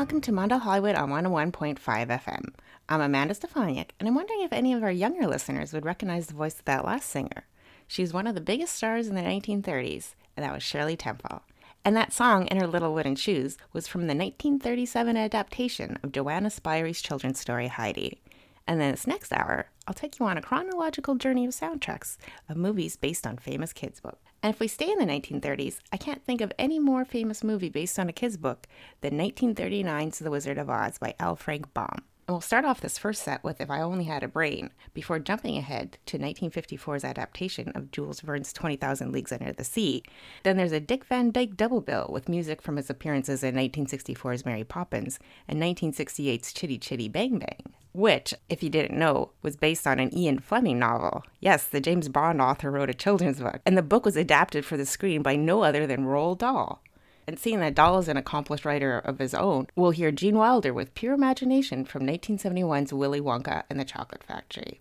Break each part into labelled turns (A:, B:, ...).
A: welcome to Mondo Hollywood on 101.5 FM. I'm Amanda Stefaniak, and I'm wondering if any of our younger listeners would recognize the voice of that last singer. She was one of the biggest stars in the 1930s, and that was Shirley Temple. And that song, In Her Little Wooden Shoes, was from the 1937 adaptation of Johanna Spyri's children's story Heidi. And then this next hour, I'll take you on a chronological journey of soundtracks of movies based on famous kids' books. And if we stay in the 1930s, I can't think of any more famous movie based on a kid's book than 1939's The Wizard of Oz by L. Frank Baum. And we'll start off this first set with If I Only Had a Brain, before jumping ahead to 1954's adaptation of Jules Verne's 20,000 Leagues Under the Sea. Then there's a Dick Van Dyke double bill with music from his appearances in 1964's Mary Poppins and 1968's Chitty Chitty Bang Bang, which, if you didn't know, was based on an Ian Fleming novel. Yes, the James Bond author wrote a children's book, and the book was adapted for the screen by no other than Roald Dahl. And seeing that Dahl is an accomplished writer of his own, we'll hear Gene Wilder with Pure Imagination from 1971's Willy Wonka and the Chocolate Factory.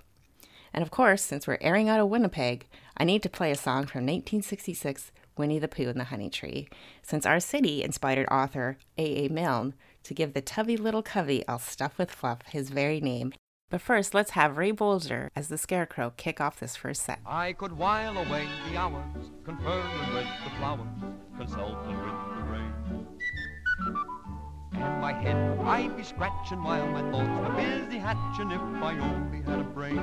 A: And of course, since we're airing out of Winnipeg, I need to play a song from 1966, Winnie the Pooh and the Honey Tree, since our city inspired author A. A. Milne to give the tubby little covey I'll stuff with fluff his very name. But first, let's have Ray Bolger as the Scarecrow kick off this first set.
B: I could while away the hours, conferring with the flowers, consulting with the rain. And my head I'd be scratching while my thoughts were busy hatching if I only had a brain.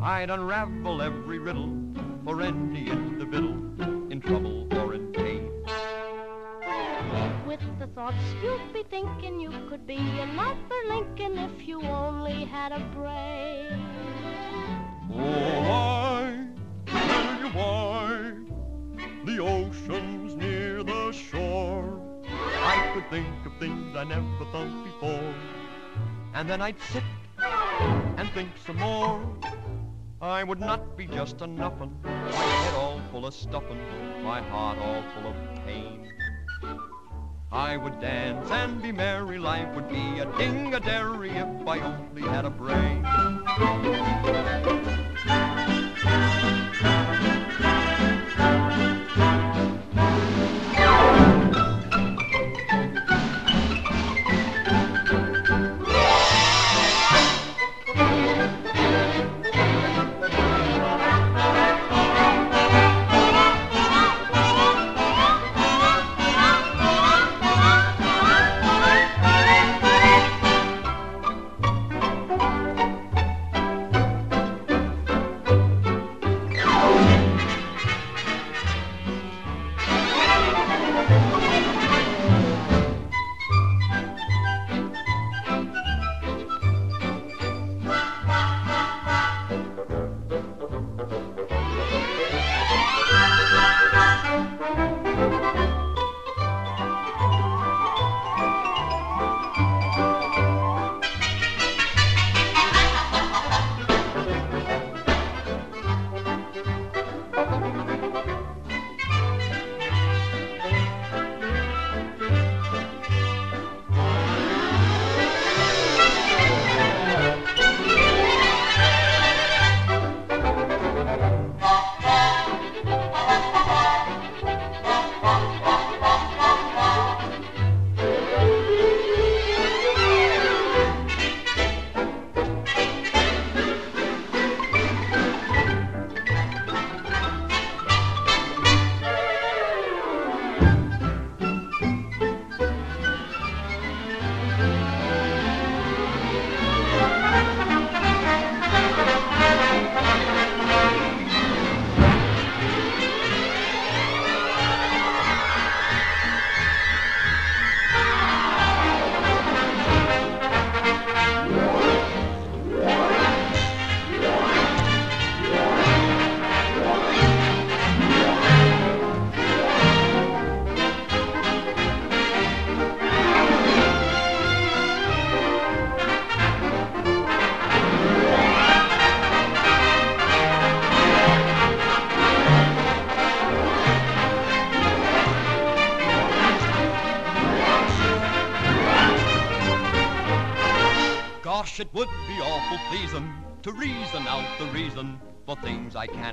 B: I'd unravel every riddle for any individual in trouble in.
C: With the thoughts you'd be thinking you could be another Lincoln if you only had a brain.
B: Oh, why, tell you why, the ocean's near the shore. I could think of things I never thought before. And then I'd sit and think some more. I would not be just a nuffin, my head all full of stuffin', my heart all full of pain. I would dance and be merry, life would be a ding-a-dairy if I only had a brain.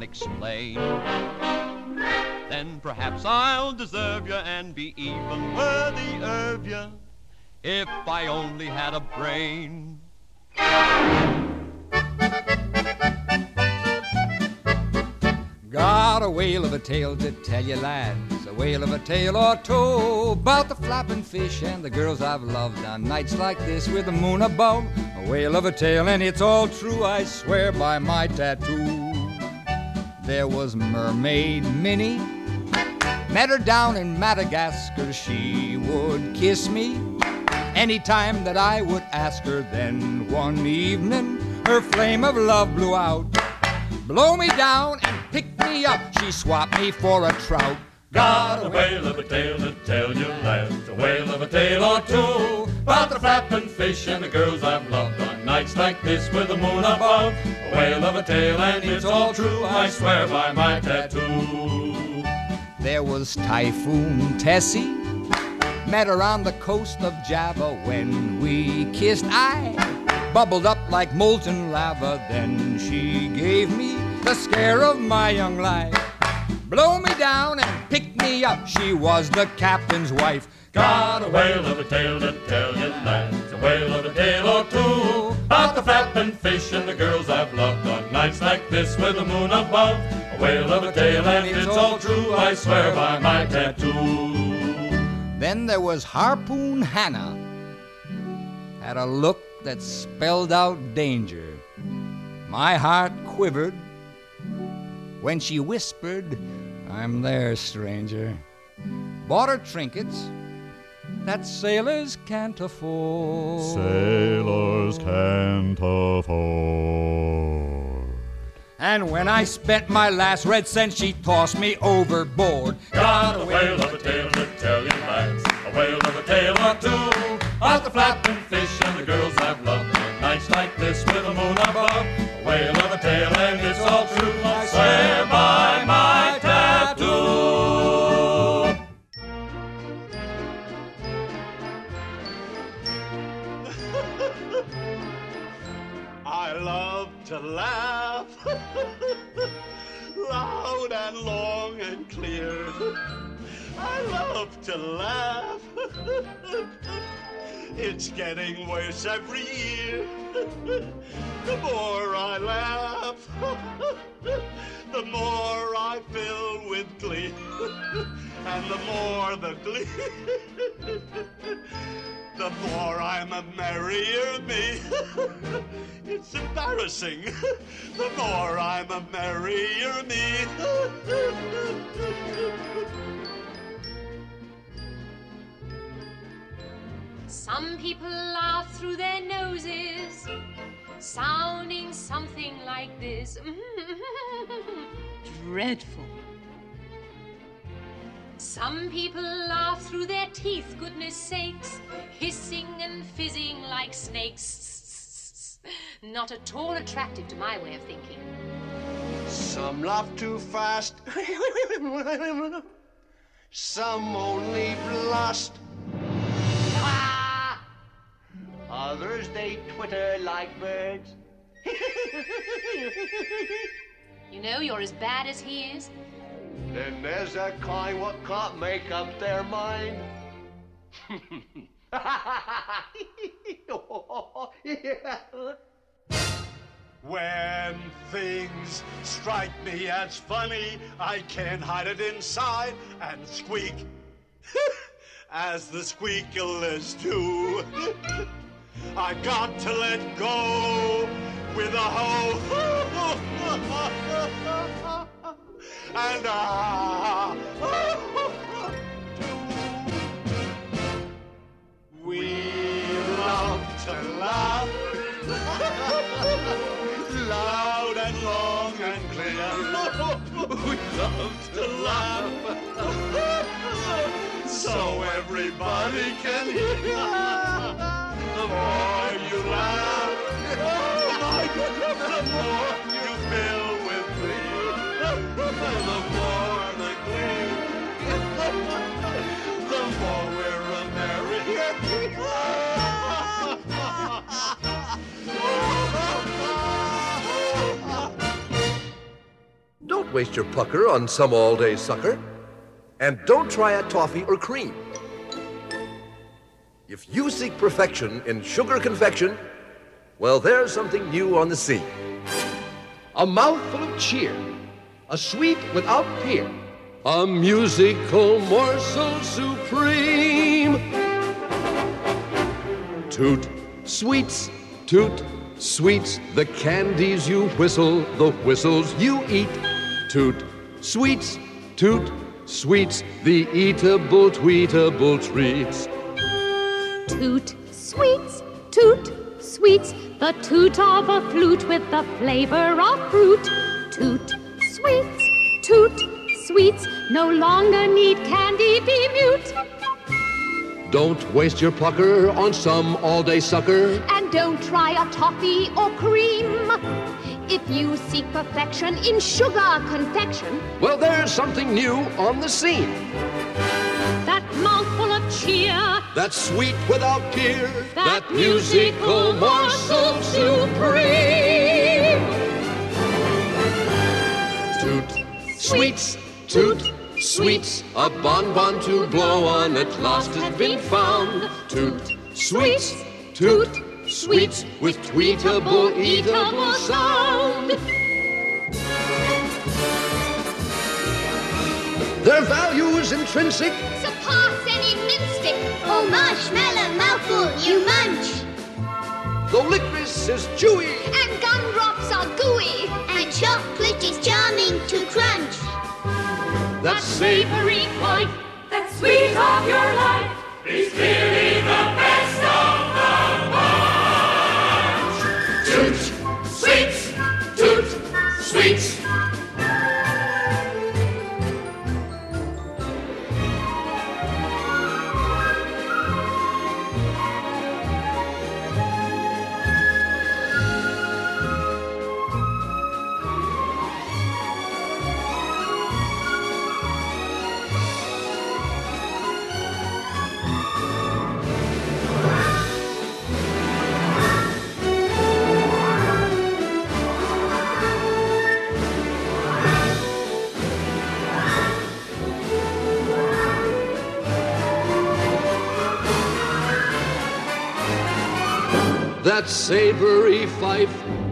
B: Explain.
D: then perhaps I'll deserve you and be even worthy of you if I only had a brain.
E: Got a whale of a tale to tell you, lads. A whale of a tale or two about the flapping fish and the girls I've loved on nights like this with the moon above. A whale of a tale, and it's all true, I swear by my tattoo. There was Mermaid Minnie. Met her down in Madagascar, she would kiss me anytime that I would ask her. Then one evening, her flame of love blew out. Blow me down and pick me up. She swapped me for a trout.
F: Got a whale of a tale to tell you, lads. A whale of a tale or two about the flapping fish and the girls I've loved nights like this with the moon above. A whale of a tale, and it's all true. I swear by my tattoo.
E: There was Typhoon Tessie. Met her on the coast of Java when we kissed. I bubbled up like molten lava. Then she gave me the scare of my young life. Blow me down and pick me up. She was the captain's wife.
F: Got a whale of a tale to tell you, lads. A whale of a tale or two about the flapping fish and the girls I've loved on nights like this with the moon above. A whale of a tale, and it's all true. I swear by my tattoo.
E: Then there was Harpoon Hannah. Had a look that spelled out danger. My heart quivered when she whispered, I'm there, stranger. Bought her trinkets that sailors can't afford.
F: Sailors can't afford.
E: And when I spent my last red cent, she tossed me overboard.
F: Got a whale of a tale to tell you, lads. A whale of a tale or two about the flapping fish and the girls I've loved on nights like this with the moon above. A whale of a tale, and it's all true. I
D: love to laugh. It's getting worse every year. The more I laugh, the more I fill with glee. And the more the glee, the more I'm a merrier me. It's embarrassing. The more I'm a merrier me.
G: Some people laugh through their noses, sounding something like this. Dreadful. Some people laugh through their teeth, goodness sakes, hissing and fizzing like snakes. Not at all attractive to my way of thinking.
D: Some laugh too fast. Some only blast. Others they twitter like birds.
G: You know, you're as bad as he is.
D: Then there's that kind what can't make up their mind. When things strike me as funny, I can't hide it inside and squeak as the squeakers do. I got to let go with a hoe. and ah. We love to laugh loud and long and clear. We love to laugh so everybody can hear. More you laugh, oh my the more you fill with glee. The more the glee, the more we're a merry
H: Don't waste your pucker on some all day sucker.
I: And don't try a toffee or cream. If you seek perfection in sugar confection, well, there's something new on the scene.
H: A mouthful of cheer, a sweet without peer, a musical morsel supreme. Toot, sweets, toot, sweets, the candies you whistle, the whistles you eat. Toot, sweets, toot, sweets, the eatable, tweetable treats.
G: Toot, sweets, toot, sweets, the toot of a flute with the flavor of fruit. Toot, sweets, toot, sweets, no longer need candy be mute.
H: Don't waste your pucker on some all-day sucker.
G: And don't try a toffee or cream. If you seek perfection in sugar confection,
H: Well, there's something new on the scene.
G: Cheer,
H: That sweet without peer,
G: that, musical morsel supreme.
H: Toot, sweets, toot, sweets, a bonbon to blow on at last has been found. Toot, sweets, toot, sweets, with tweetable, eatable sound. Their value is intrinsic.
J: Oh, marshmallow mouthful you munch.
H: Though licorice is chewy,
G: And gumdrops are gooey.
J: And chocolate is charming to crunch.
H: that savory
G: life, that sweet of your life.
F: Is clearly the best of the bunch. Toot, sweets, toot, sweets.
H: That savory fife.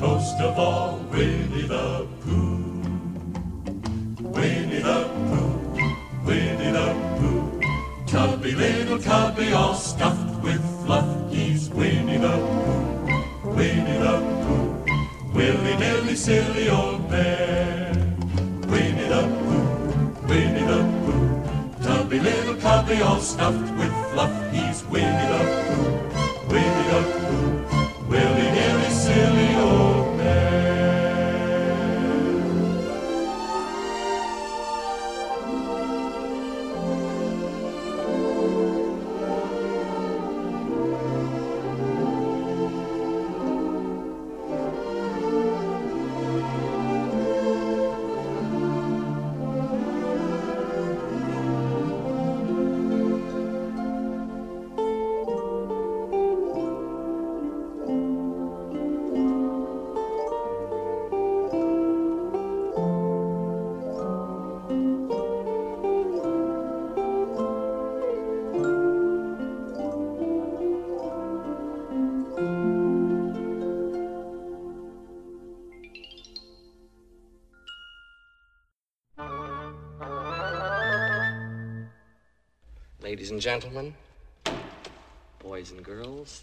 F: Most of all, Winnie the Pooh. Winnie the Pooh, Winnie the Pooh. Tubby little cubby, all stuffed with fluff. He's Winnie the Pooh, Winnie the Pooh. Willy nilly, silly old bear. Winnie the Pooh, Winnie the Pooh. Tubby little cubby, all stuffed with fluff. He's Winnie the Pooh,
K: and gentlemen, boys and girls,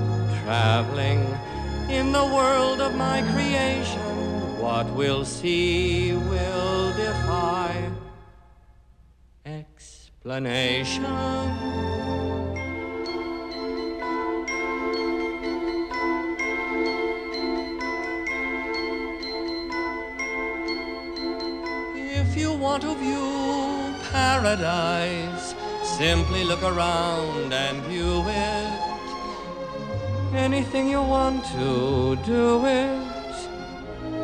L: traveling in the world of my creation. What we'll see will defy explanation. If you want to view paradise, simply look around and view it. Anything you want to do it.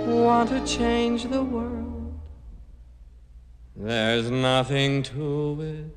L: Want to change the world. There's nothing to it.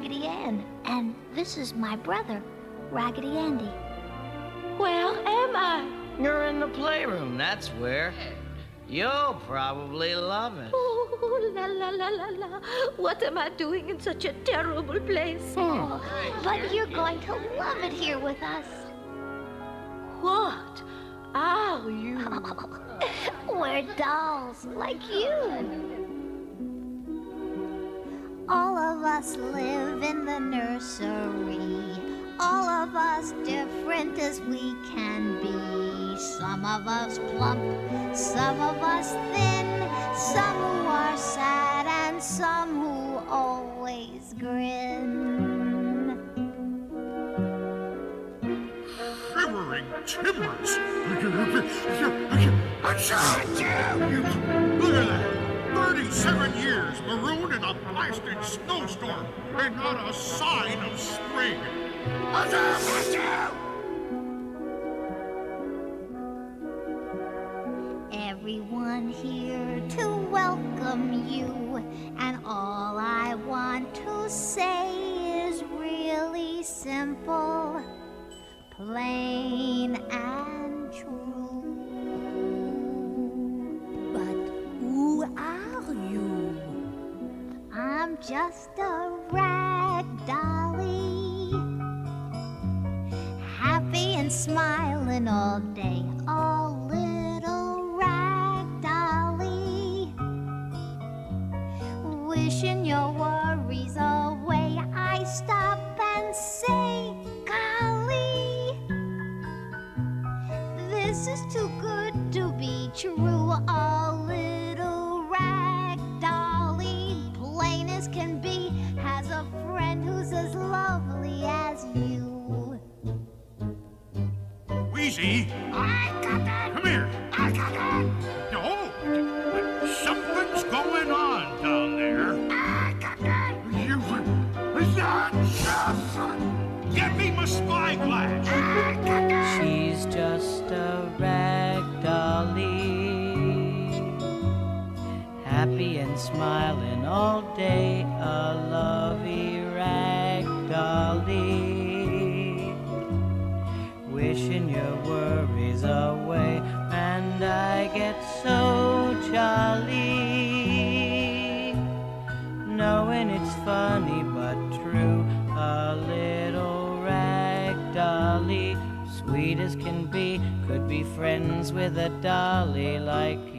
J: Raggedy Ann, and this is my brother, Raggedy Andy.
M: Where am I? You're in the playroom, that's where. You'll probably love it.
G: Oh, la la la la la. What am I doing in such a terrible place?
J: Oh, but you're going to love it here with us.
G: What are you?
J: We're dolls like you. All of us live in the nursery. All of us different as we can be. Some of us plump, some of us thin, some who are sad and some who always grin.
N: Shivering timbers. Look at that. 37 years marooned in a blasted snowstorm and not a sign of spring.
J: Everyone here to welcome you, and all I want to say is really simple, plain and true. Just a rag dolly, happy and smiling all day, a little rag dolly, wishing your
O: day, a lovey rag dolly, wishing your worries away, and I get so jolly, knowing it's funny but true, a little rag dolly sweet as can be, could be friends with a dolly like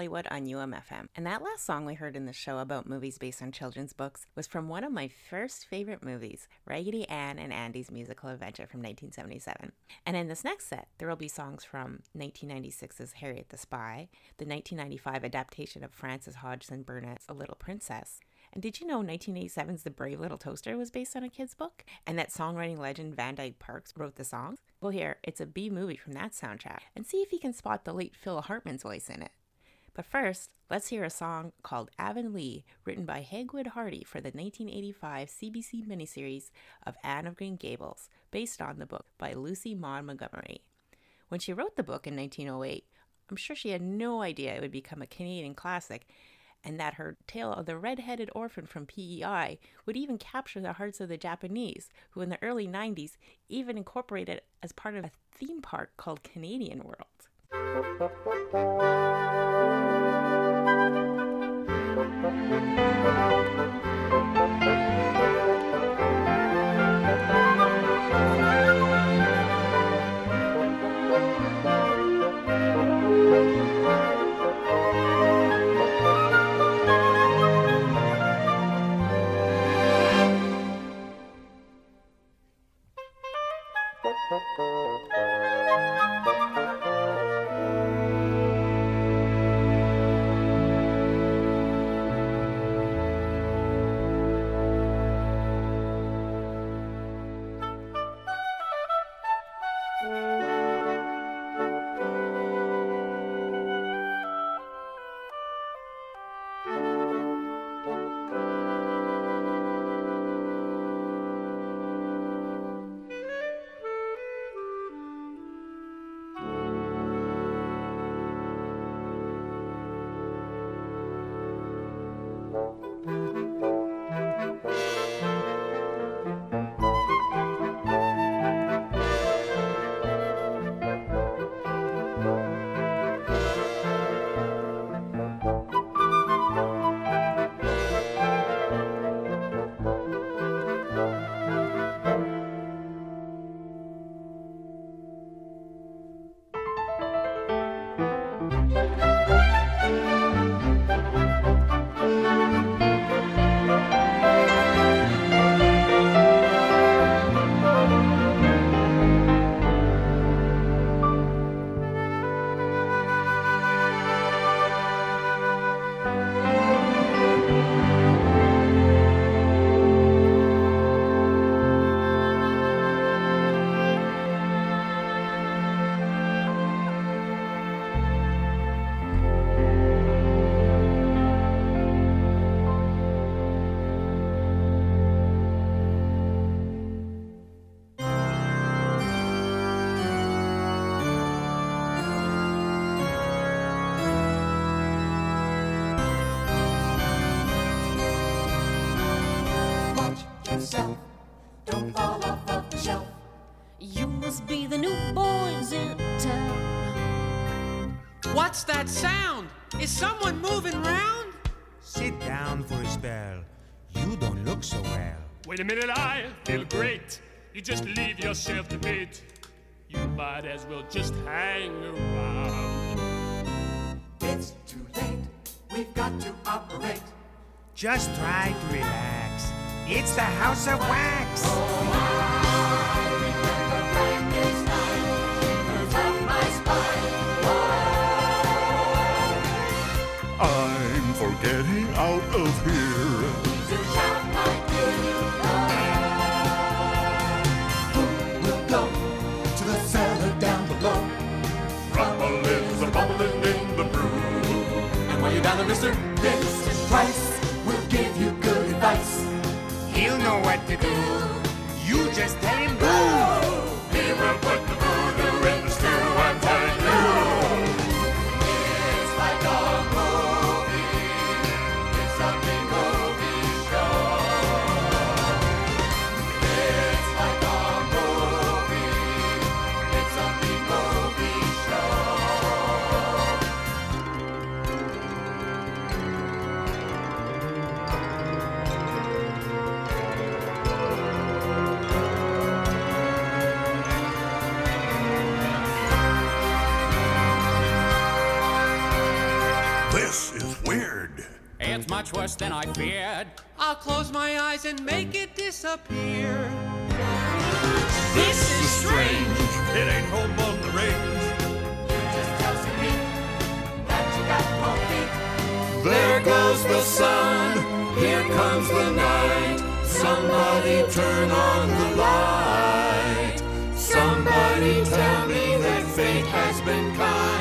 A: Hollywood on UMFM, and that last song we heard in the show about movies based on children's books was from one of my first favorite movies, Raggedy Ann and Andy's Musical Adventure from 1977. And in this next set, there will be songs from 1996's Harriet the Spy, the 1995 adaptation of Frances Hodgson Burnett's A Little Princess, and did you know 1987's The Brave Little Toaster was based on a kid's book? And that songwriting legend Van Dyke Parks wrote the songs? Well, here, it's a B movie from that soundtrack, and see if you can spot the late Phil Hartman's voice in it. But first, let's hear a song called Avonlea, written by Hagood Hardy for the 1985 CBC miniseries of Anne of Green Gables, based on the book by Lucy Maud Montgomery. When she wrote the book in 1908, I'm sure she had no idea it would become a Canadian classic and that her tale of the red-headed orphan from PEI would even capture the hearts of the Japanese, who in the early 90s even incorporated it as part of a theme park called Canadian World. Thank you.
P: What's that sound? Is someone moving round?
Q: Sit down for a spell. You don't look so well.
R: Wait a minute, I feel great. You just leave yourself to fate. You might as well just hang around.
S: It's too late. We've got to operate.
Q: Just try to relax. It's the House of Wax.
S: Oh, I'm Mister, Mr. Price will give you good advice.
Q: He'll know what to do. You just tell him.
P: Much worse than I feared. I'll close my eyes and make it disappear. This is strange.
R: It ain't home on the range.
S: Just tells me that you got cold feet.
N: There goes the sun, here comes the night. Somebody turn on the light. Somebody tell me that fate has been kind.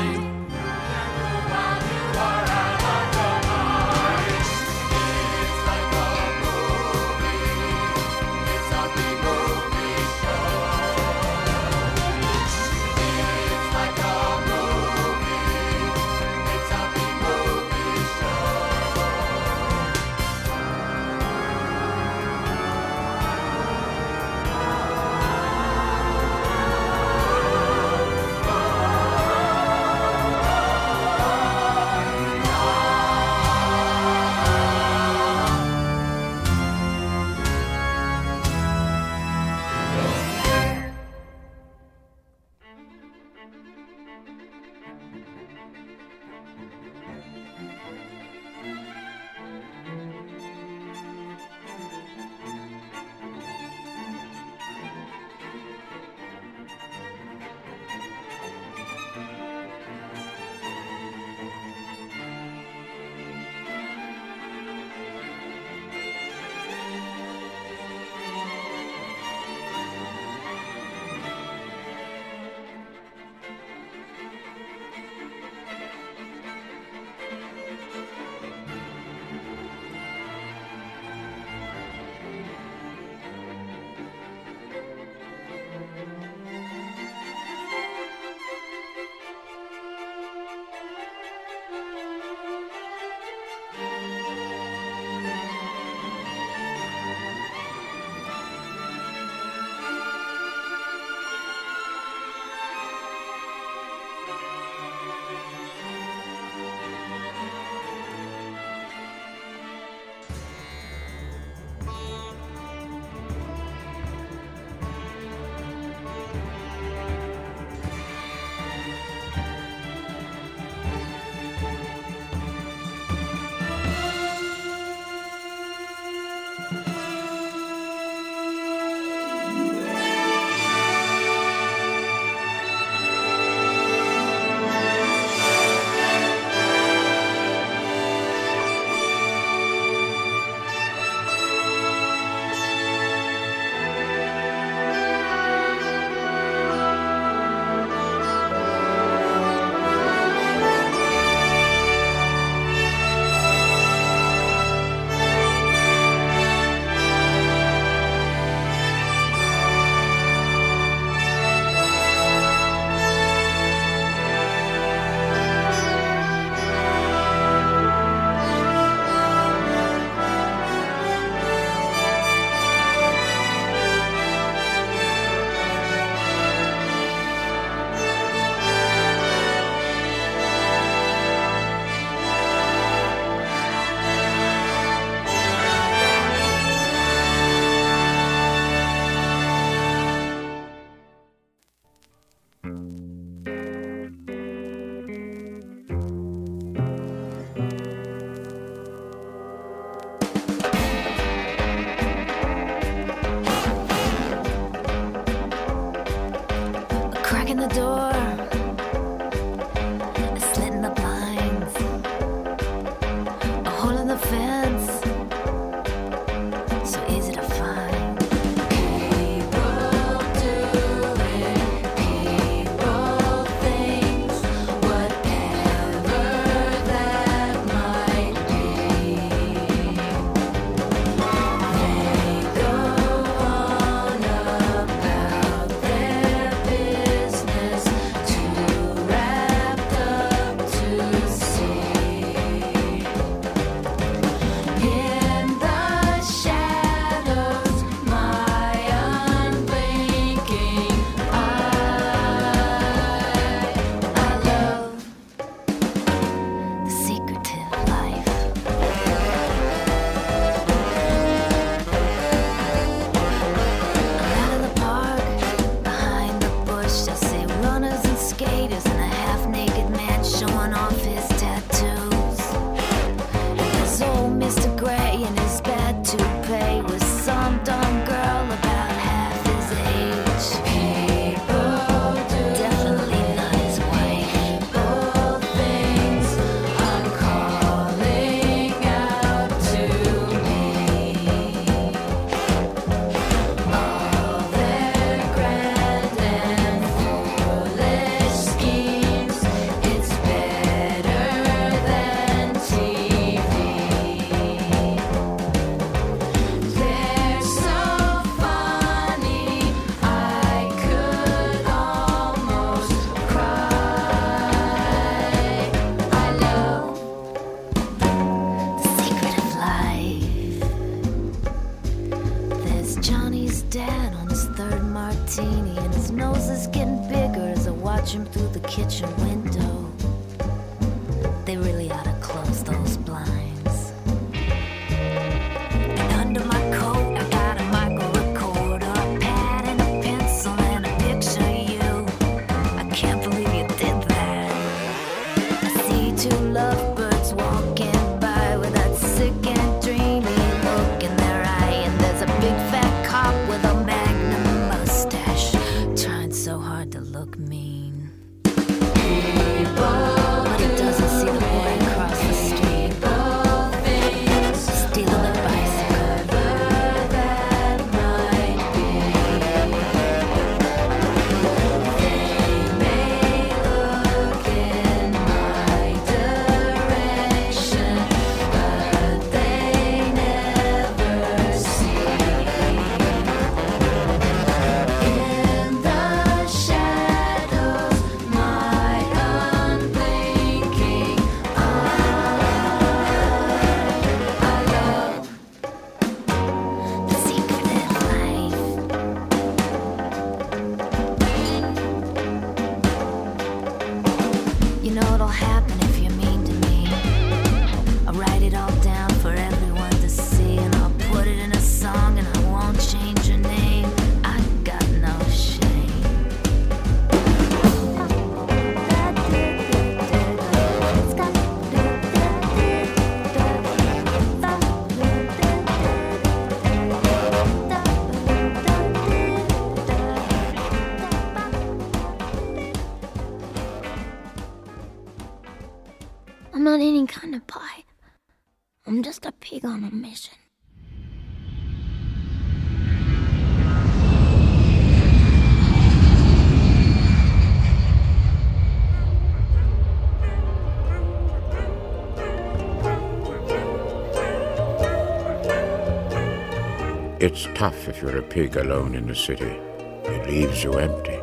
T: tough if you're a pig alone in the city. It leaves you empty.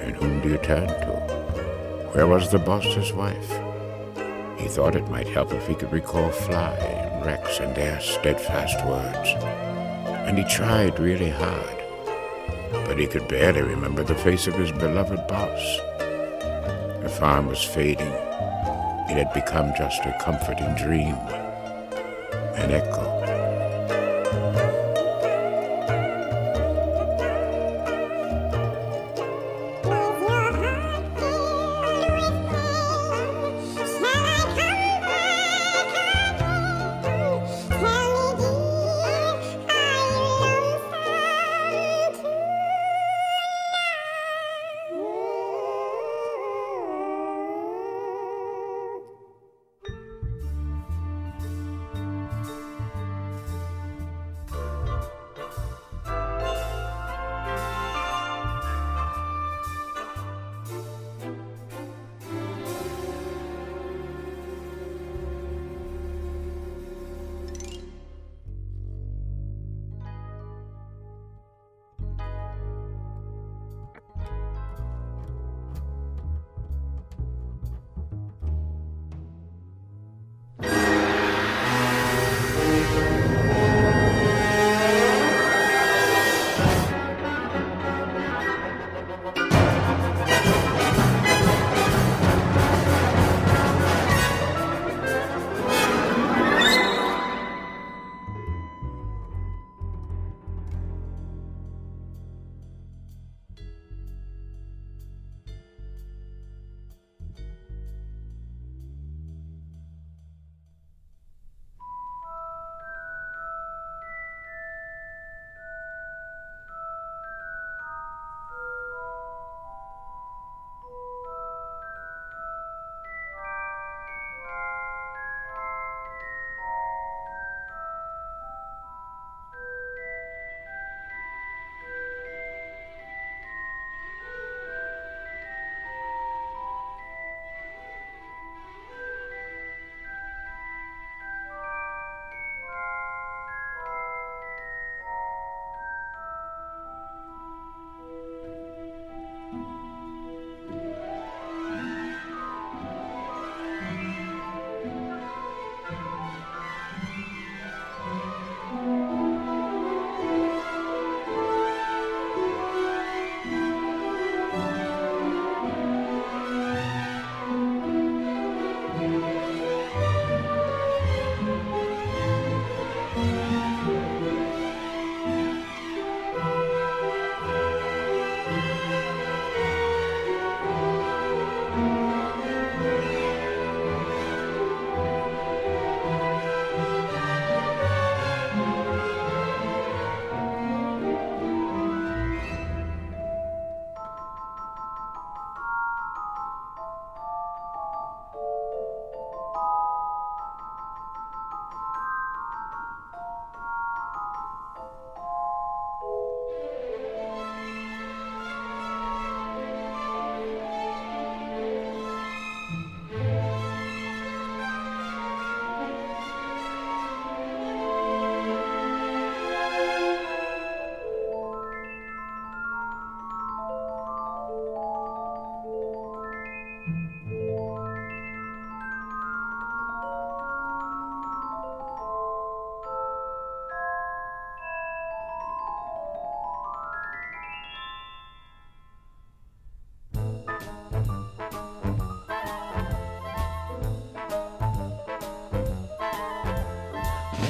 T: And whom do you turn to? Where was the boss's wife? He thought it might help if he could recall Fly and Rex and their steadfast words. And he tried really hard. But he could barely remember the face of his beloved boss. The farm was fading. It had become just a comforting dream, an echo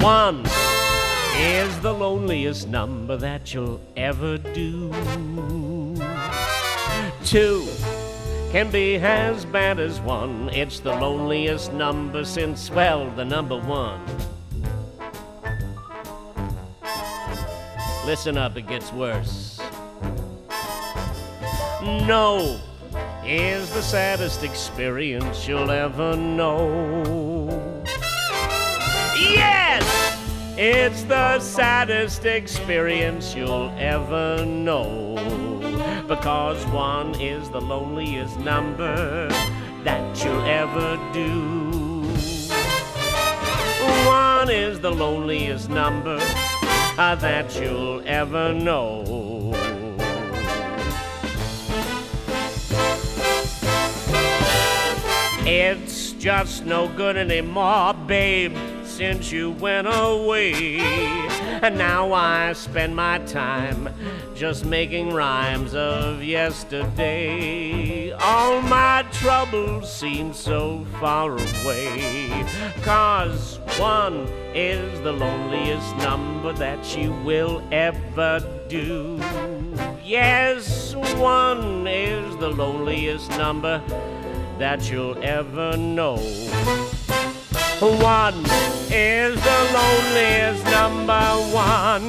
U: One is the loneliest number that you'll ever do. Two can be as bad as one. It's the loneliest number since, well, the number one. Listen up, it gets worse. No is the saddest experience you'll ever know. It's the saddest experience you'll ever know. Because one is the loneliest number that you'll ever do. One is the loneliest number uh, that you'll ever know. It's just no good anymore, babe, since you went away. And now I spend my time just making rhymes of yesterday. All my troubles seem so far away. Cause one is the loneliest number that you will ever do. Yes, one is the loneliest number that you'll ever know. One is the loneliest number one.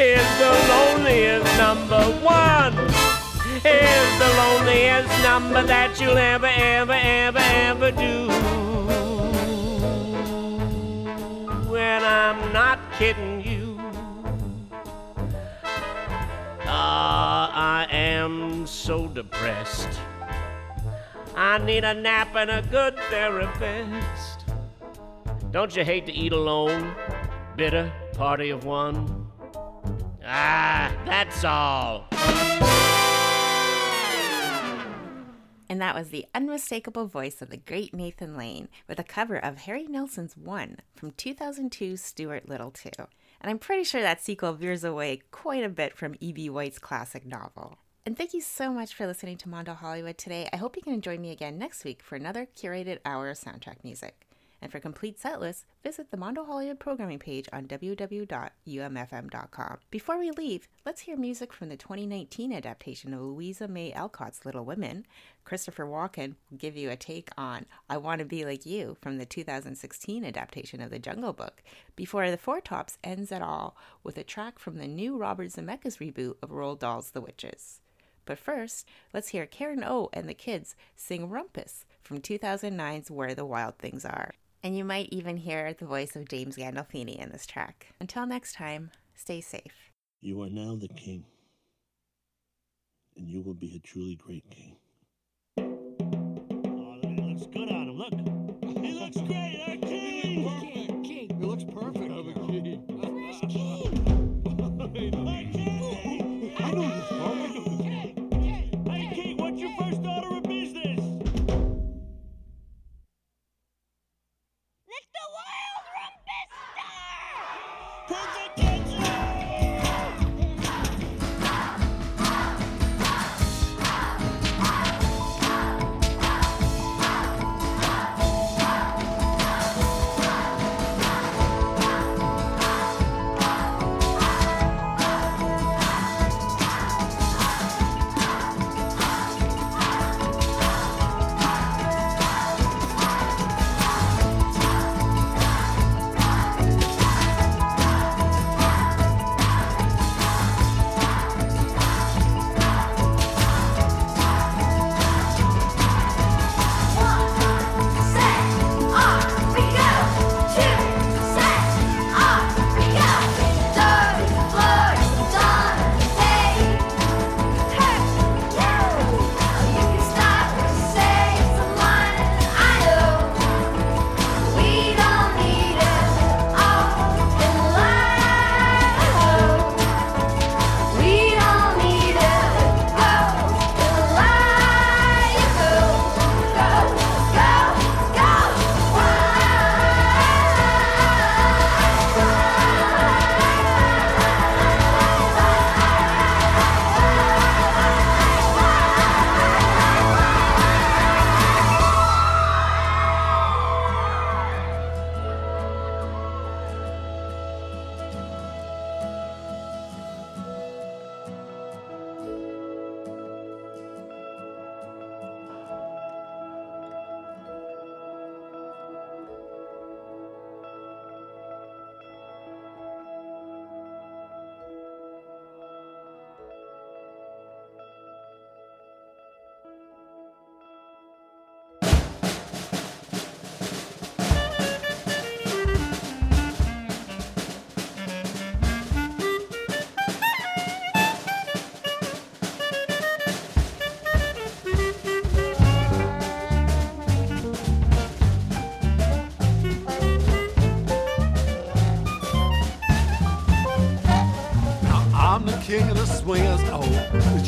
U: Is the loneliest number one. Is the loneliest number that you'll ever, ever, ever, ever do. And I'm not kidding you. Ah, I am so depressed. I need a nap and a good therapist. Don't you hate to eat alone? Bitter party of one? Ah, that's all.
A: And that was the unmistakable voice of the great Nathan Lane with a cover of Harry Nilsson's One from 2002's Stuart Little 2. And I'm pretty sure that sequel veers away quite a bit from E.B. White's classic novel. And thank you so much for listening to Mondo Hollywood today. I hope you can join me again next week for another curated hour of soundtrack music. And for complete set lists, visit the Mondo Hollywood programming page on www.umfm.com. Before we leave, let's hear music from the 2019 adaptation of Louisa May Alcott's Little Women. Christopher Walken will give you a take on I Want to Be Like You from the 2016 adaptation of The Jungle Book, before the Four Tops ends it all with a track from the new Robert Zemeckis reboot of Roald Dahl's The Witches. But first, let's hear Karen O and the kids sing Rumpus from 2009's Where the Wild Things Are. And you might even hear the voice of James Gandolfini in this track. Until next time, stay safe.
V: You are now the king, and you will be a truly great king. Oh, it looks good on him. Look, he looks great. Our king. Perfect. King. He looks perfect. I'm a king.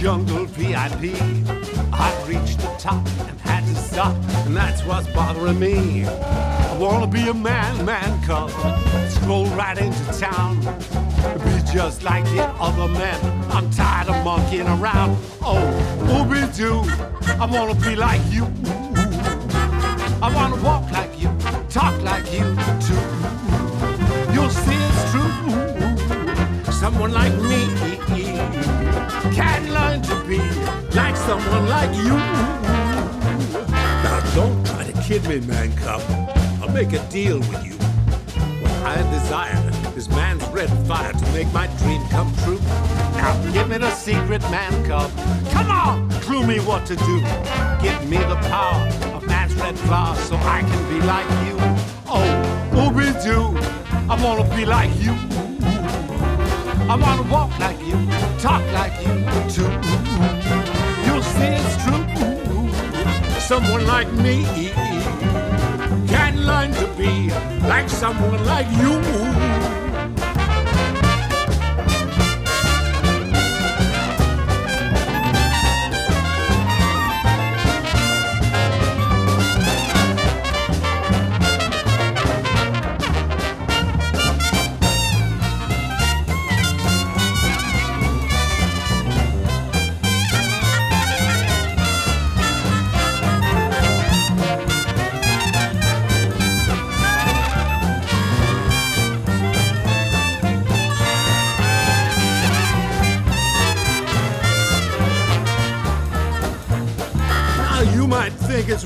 D: Jungle VIP. I've reached the top and had to stop, and that's what's bothering me. I wanna be a man, man cub, stroll right into town, be just like the other men. I'm tired of monkeying around. Oh, ooby doo, I wanna be like you. I wanna walk like you, talk like you too. You'll see it's true. Someone like me be like someone like you.
I: Now don't try to kid me, man cub. I'll make a deal with you.
D: What I desire is man's red fire to make my dream come true. Now give me the secret, man cub. Come on, clue me what to do. Give me the power of man's red flower so I can be like you. Oh, ooby doo, I wanna be like you. I wanna walk like you, talk like you too. You'll see it's true. Someone like me can learn to be like someone like you.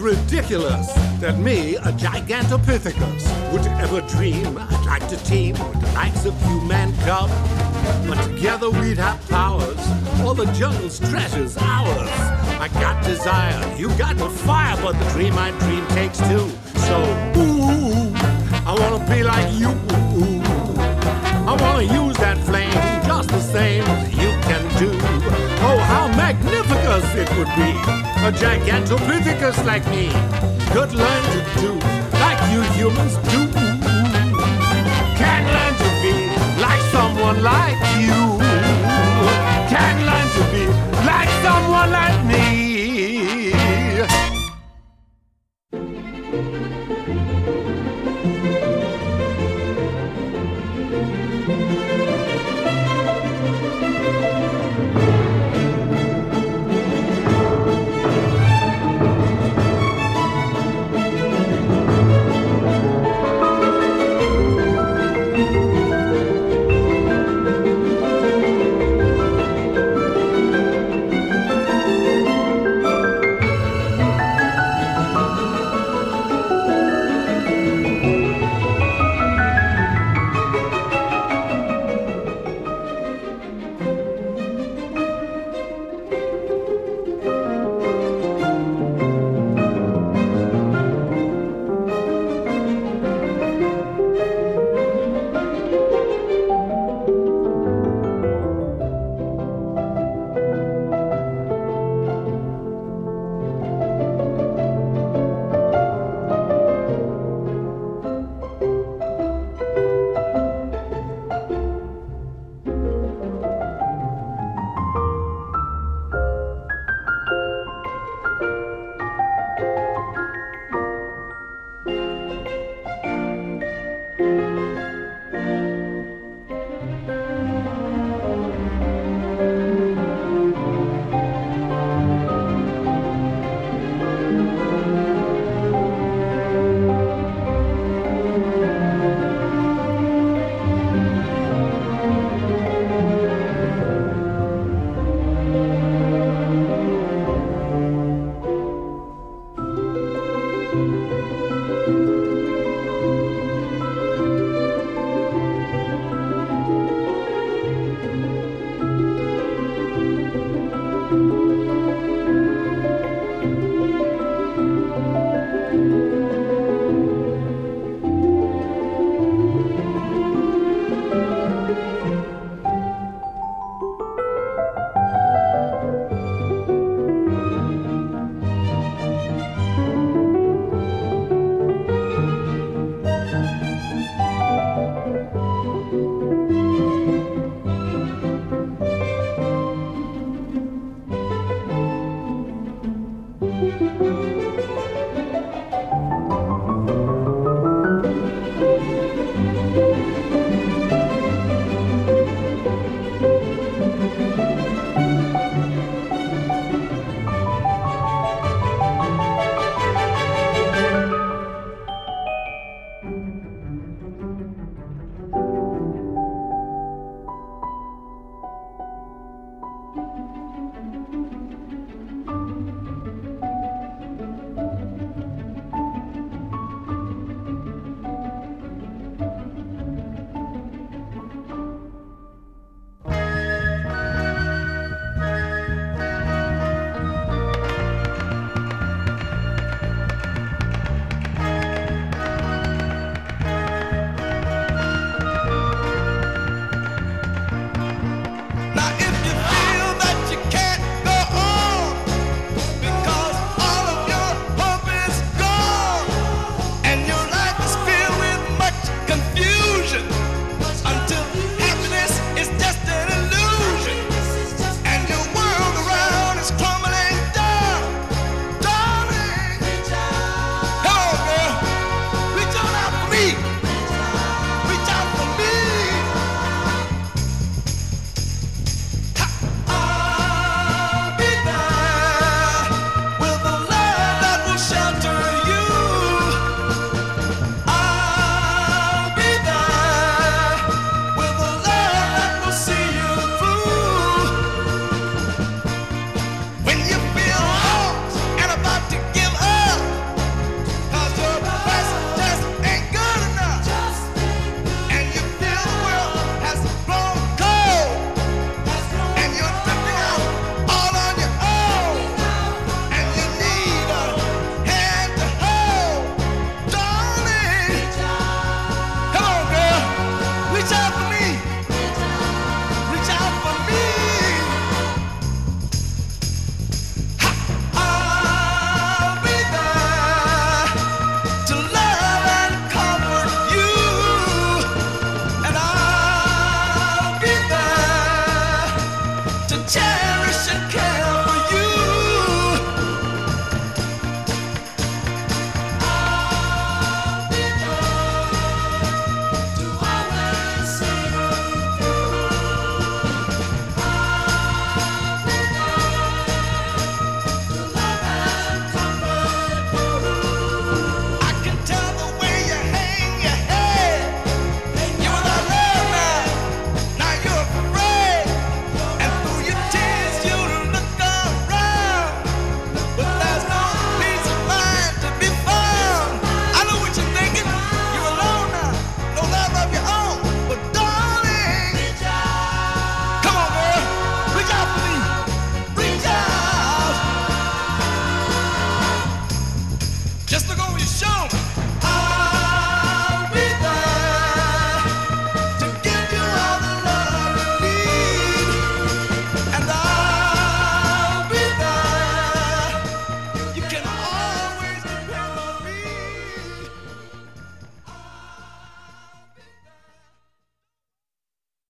D: Ridiculous that me, a Gigantopithecus, would ever dream I'd like to team with the likes of you, man cub. But together we'd have powers, all the jungle's treasures ours. I got desire, you got the fire, but the dream I dream takes two. So, ooh, I wanna be like you. I wanna use that flame just the same as you can do. Magnificent it would be! A gigantopithecus like me could learn to do like you humans do. Can learn to be like someone like you. Can learn